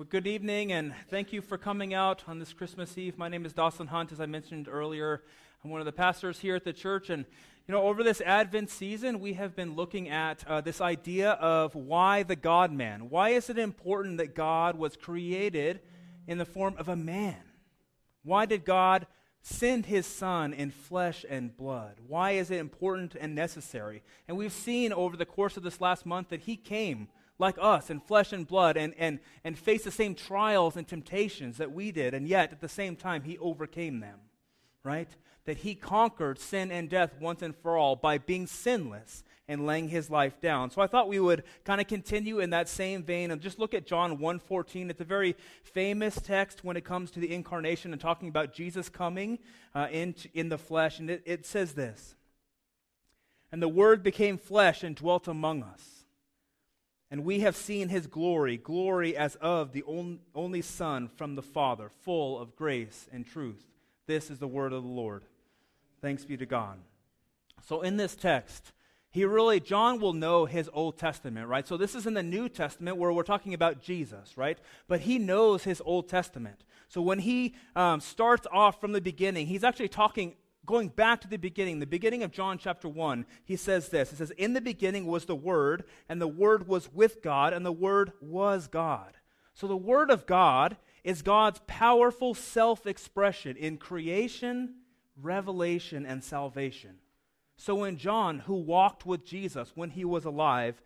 Well, good evening, and thank you for coming out on this Christmas Eve. My name is Dawson Hunt, as I mentioned earlier. I'm one of the pastors here at the church, and you know, over this Advent season, we have been looking at uh, this idea of why the God man. Why is it important that God was created in the form of a man? Why did God send his son in flesh and blood? Why is it important and necessary? And we've seen over the course of this last month that he came like us in flesh and blood and, and, and faced the same trials and temptations that we did, and yet at the same time, he overcame them, right? That he conquered sin and death once and for all by being sinless and laying his life down. So I thought we would kind of continue in that same vein and just look at John 1:14. It's a very famous text when it comes to the incarnation and talking about Jesus coming uh, in, in the flesh. And it, it says this, And the Word became flesh and dwelt among us and we have seen his glory, glory as of the only Son from the Father, full of grace and truth. This is the word of the Lord. Thanks be to God. So, in this text, he really, John will know his Old Testament, right? So, this is in the New Testament where we're talking about Jesus, right? But he knows his Old Testament. So, when he um, starts off from the beginning, he's actually talking going back to the beginning, the beginning of John chapter 1, he says this. He says, In the beginning was the Word, and the Word was with God, and the Word was God. So the Word of God is God's powerful self expression in creation, revelation, and salvation. So when John, who walked with Jesus when he was alive,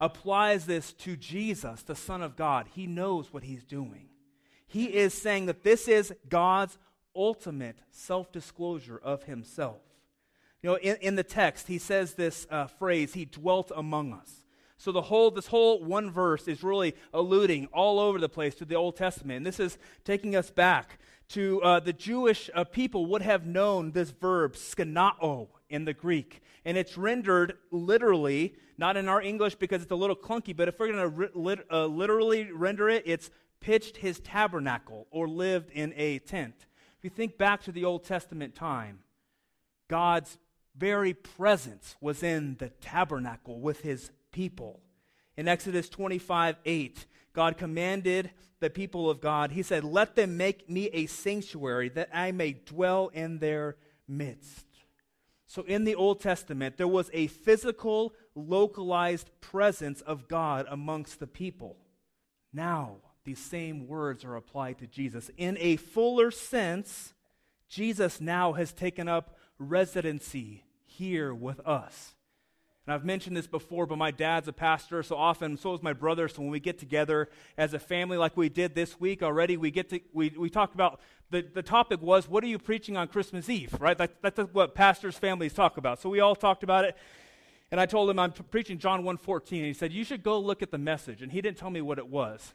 applies this to Jesus, the Son of God, he knows what he's doing. He is saying that this is God's ultimate self disclosure of himself. You know, in, in the text, he says this uh, phrase, he dwelt among us. So the whole, this whole one verse is really alluding all over the place to the Old Testament. And this is taking us back to uh, the Jewish uh, people would have known this verb, skenao, in the Greek. And it's rendered literally, not in our English because it's a little clunky, but if we're going to ri- uh, literally render it, it's pitched his tabernacle or lived in a tent. If you think back to the Old Testament time, God's very presence was in the tabernacle with his people. In Exodus 25 8, God commanded the people of God, He said, Let them make me a sanctuary that I may dwell in their midst. So in the Old Testament, there was a physical, localized presence of God amongst the people. Now, these same words are applied to Jesus. In a fuller sense, Jesus now has taken up residency here with us. And I've mentioned this before, but my dad's a pastor, so often, so is my brother. So when we get together as a family, like we did this week already, we get to we, we talk about the, the topic was, what are you preaching on Christmas Eve? Right? That, that's what pastors' families talk about. So we all talked about it. And I told him I'm preaching John 1.14, and he said, You should go look at the message. And he didn't tell me what it was.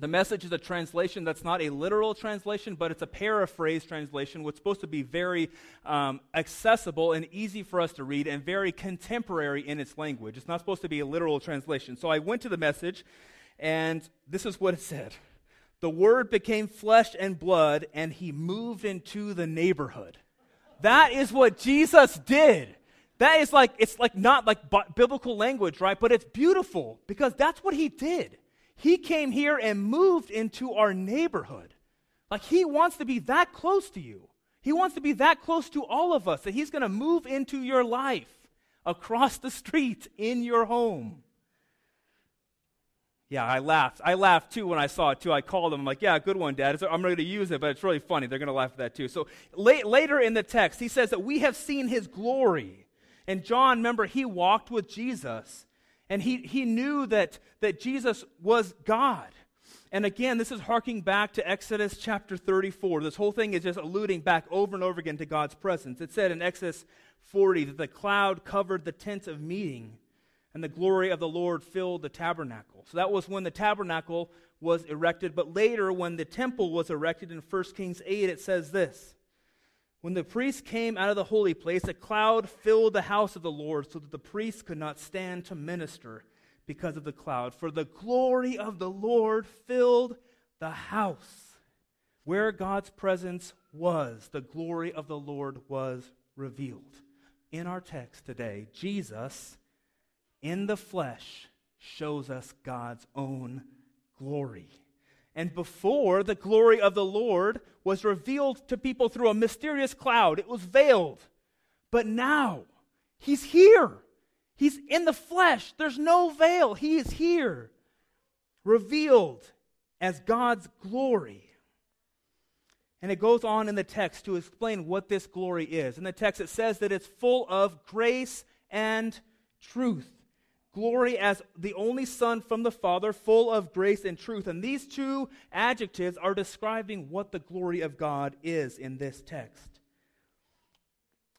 The message is a translation that's not a literal translation, but it's a paraphrase translation, which is supposed to be very um, accessible and easy for us to read and very contemporary in its language. It's not supposed to be a literal translation. So I went to the message, and this is what it said The Word became flesh and blood, and he moved into the neighborhood. That is what Jesus did. That is like, it's like not like biblical language, right? But it's beautiful because that's what he did. He came here and moved into our neighborhood. Like he wants to be that close to you. He wants to be that close to all of us that he's going to move into your life across the street in your home. Yeah, I laughed. I laughed too when I saw it too. I called him. I'm like, "Yeah, good one, Dad. I'm ready to use it, but it's really funny. They're going to laugh at that too." So late, later in the text, he says that we have seen His glory. And John, remember, he walked with Jesus, and he, he knew that, that Jesus was God. And again, this is harking back to Exodus chapter 34. This whole thing is just alluding back over and over again to God's presence. It said in Exodus 40 that the cloud covered the tent of meeting, and the glory of the Lord filled the tabernacle. So that was when the tabernacle was erected. But later, when the temple was erected in 1 Kings 8, it says this when the priest came out of the holy place, a cloud filled the house of the Lord so that the priest could not stand to minister because of the cloud. For the glory of the Lord filled the house. Where God's presence was, the glory of the Lord was revealed. In our text today, Jesus in the flesh shows us God's own glory. And before, the glory of the Lord was revealed to people through a mysterious cloud, it was veiled. But now, He's here. He's in the flesh. There's no veil. He is here, revealed as God's glory. And it goes on in the text to explain what this glory is. In the text, it says that it's full of grace and truth. Glory as the only Son from the Father, full of grace and truth. And these two adjectives are describing what the glory of God is in this text.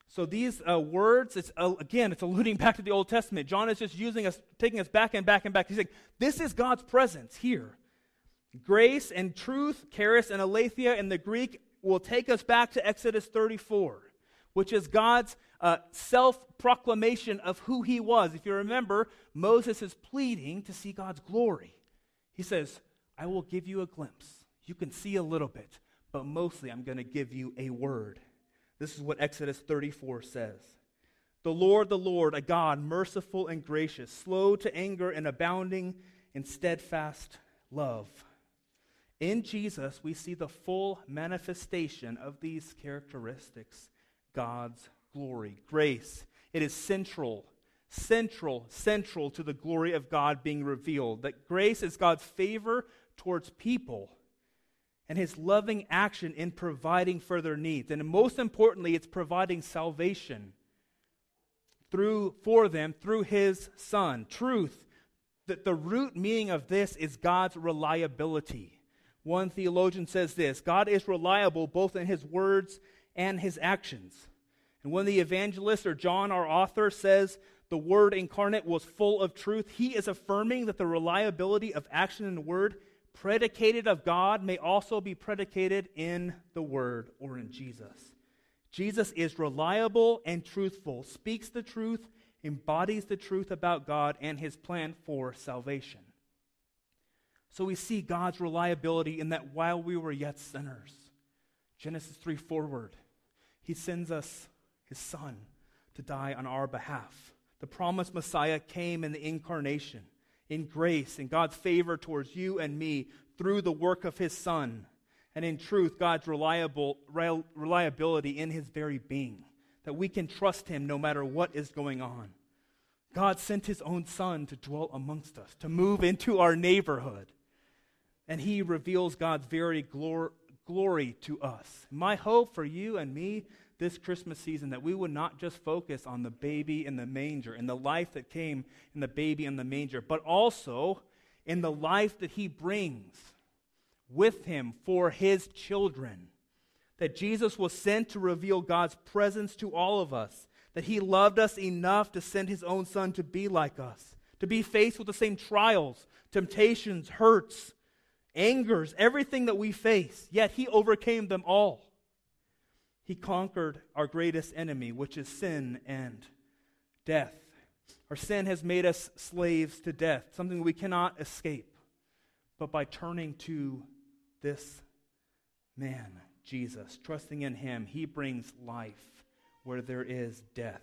So these uh, words, it's, uh, again, it's alluding back to the Old Testament. John is just using us, taking us back and back and back. He's like, this is God's presence here. Grace and truth, charis and aletheia in the Greek, will take us back to Exodus 34, which is God's uh, self proclamation of who he was. If you remember, Moses is pleading to see God's glory. He says, I will give you a glimpse. You can see a little bit, but mostly I'm going to give you a word. This is what Exodus 34 says. The Lord, the Lord, a God merciful and gracious, slow to anger and abounding in steadfast love. In Jesus, we see the full manifestation of these characteristics God's glory, grace. It is central, central, central to the glory of God being revealed. That grace is God's favor towards people and his loving action in providing for their needs. And most importantly, it's providing salvation through for them through his son. Truth that the root meaning of this is God's reliability. One theologian says this God is reliable both in his words and his actions. And when the evangelist or John, our author, says the word incarnate was full of truth, he is affirming that the reliability of action and word predicated of God may also be predicated in the Word or in Jesus. Jesus is reliable and truthful, speaks the truth, embodies the truth about God and his plan for salvation. So we see God's reliability in that while we were yet sinners, Genesis 3 forward, he sends us his son to die on our behalf. The promised Messiah came in the incarnation in grace in God's favor towards you and me through the work of his Son, and in truth, God's reliable, reliability in his very being, that we can trust him no matter what is going on. God sent his own Son to dwell amongst us, to move into our neighborhood, and he reveals God's very glor- glory to us. My hope for you and me this Christmas season that we would not just focus on the baby in the manger and the life that came in the baby in the manger, but also in the life that he brings with him for his children. That Jesus was sent to reveal God's presence to all of us, that he loved us enough to send his own son to be like us, to be faced with the same trials, temptations, hurts, angers, everything that we face, yet he overcame them all. He conquered our greatest enemy, which is sin and death. Our sin has made us slaves to death, something we cannot escape. But by turning to this man, Jesus, trusting in him, he brings life where there is death.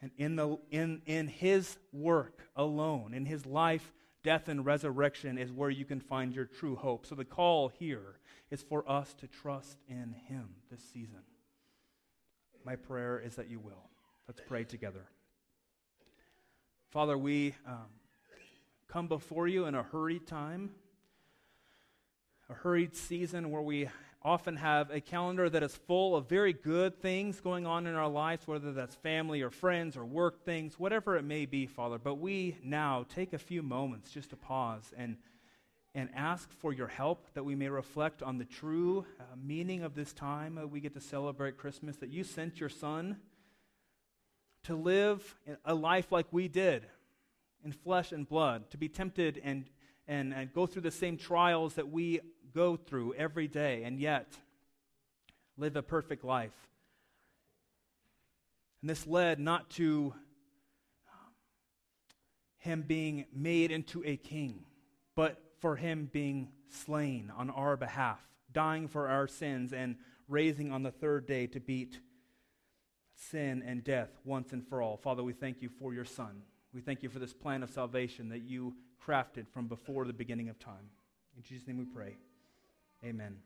And in, the, in, in his work alone, in his life, death, and resurrection, is where you can find your true hope. So the call here is for us to trust in Him this season. My prayer is that you will. Let's pray together. Father, we um, come before you in a hurried time, a hurried season where we often have a calendar that is full of very good things going on in our lives, whether that's family or friends or work things, whatever it may be, Father. But we now take a few moments just to pause and and ask for your help that we may reflect on the true uh, meaning of this time that we get to celebrate Christmas, that you sent your Son to live a life like we did in flesh and blood, to be tempted and, and, and go through the same trials that we go through every day, and yet live a perfect life. And this led not to um, him being made into a king, but for him being slain on our behalf, dying for our sins, and raising on the third day to beat sin and death once and for all. Father, we thank you for your Son. We thank you for this plan of salvation that you crafted from before the beginning of time. In Jesus' name we pray. Amen.